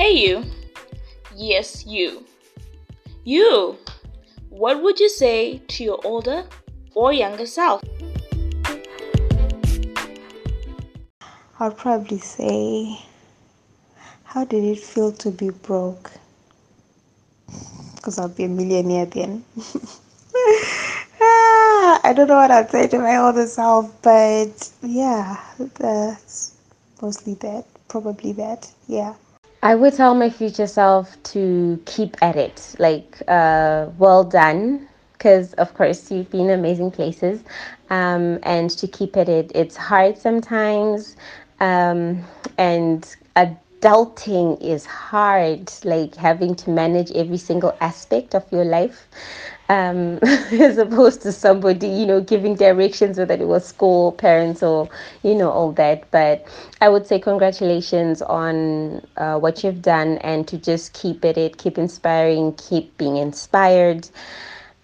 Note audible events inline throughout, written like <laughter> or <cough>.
Hey, you. Yes, you. You. What would you say to your older or younger self? I'd probably say, How did it feel to be broke? Because I'll be a millionaire then. <laughs> I don't know what I'd say to my older self, but yeah, that's mostly that. Probably that. Yeah. I would tell my future self to keep at it. Like, uh, well done. Because, of course, you've been amazing places. Um, and to keep at it, it's hard sometimes. Um, and adulting is hard, like having to manage every single aspect of your life. Um, <laughs> as opposed to somebody, you know, giving directions, whether it was school, parents, or, you know, all that. But I would say congratulations on uh, what you've done and to just keep at it, keep inspiring, keep being inspired.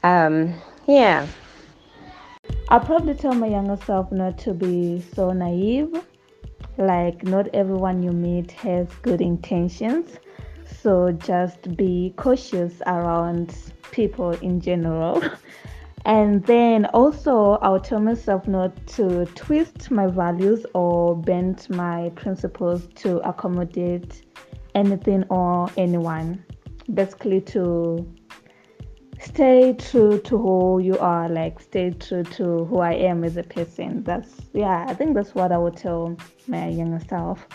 Um, yeah. I'll probably tell my younger self not to be so naive like not everyone you meet has good intentions so just be cautious around people in general. <laughs> And then also i'll tell myself not to twist my values or bend my principles to accommodate anything or anyone. Basically to stay true to who you are like stay true to who i am as a person. That's yeah i think that's what i would tell my younger self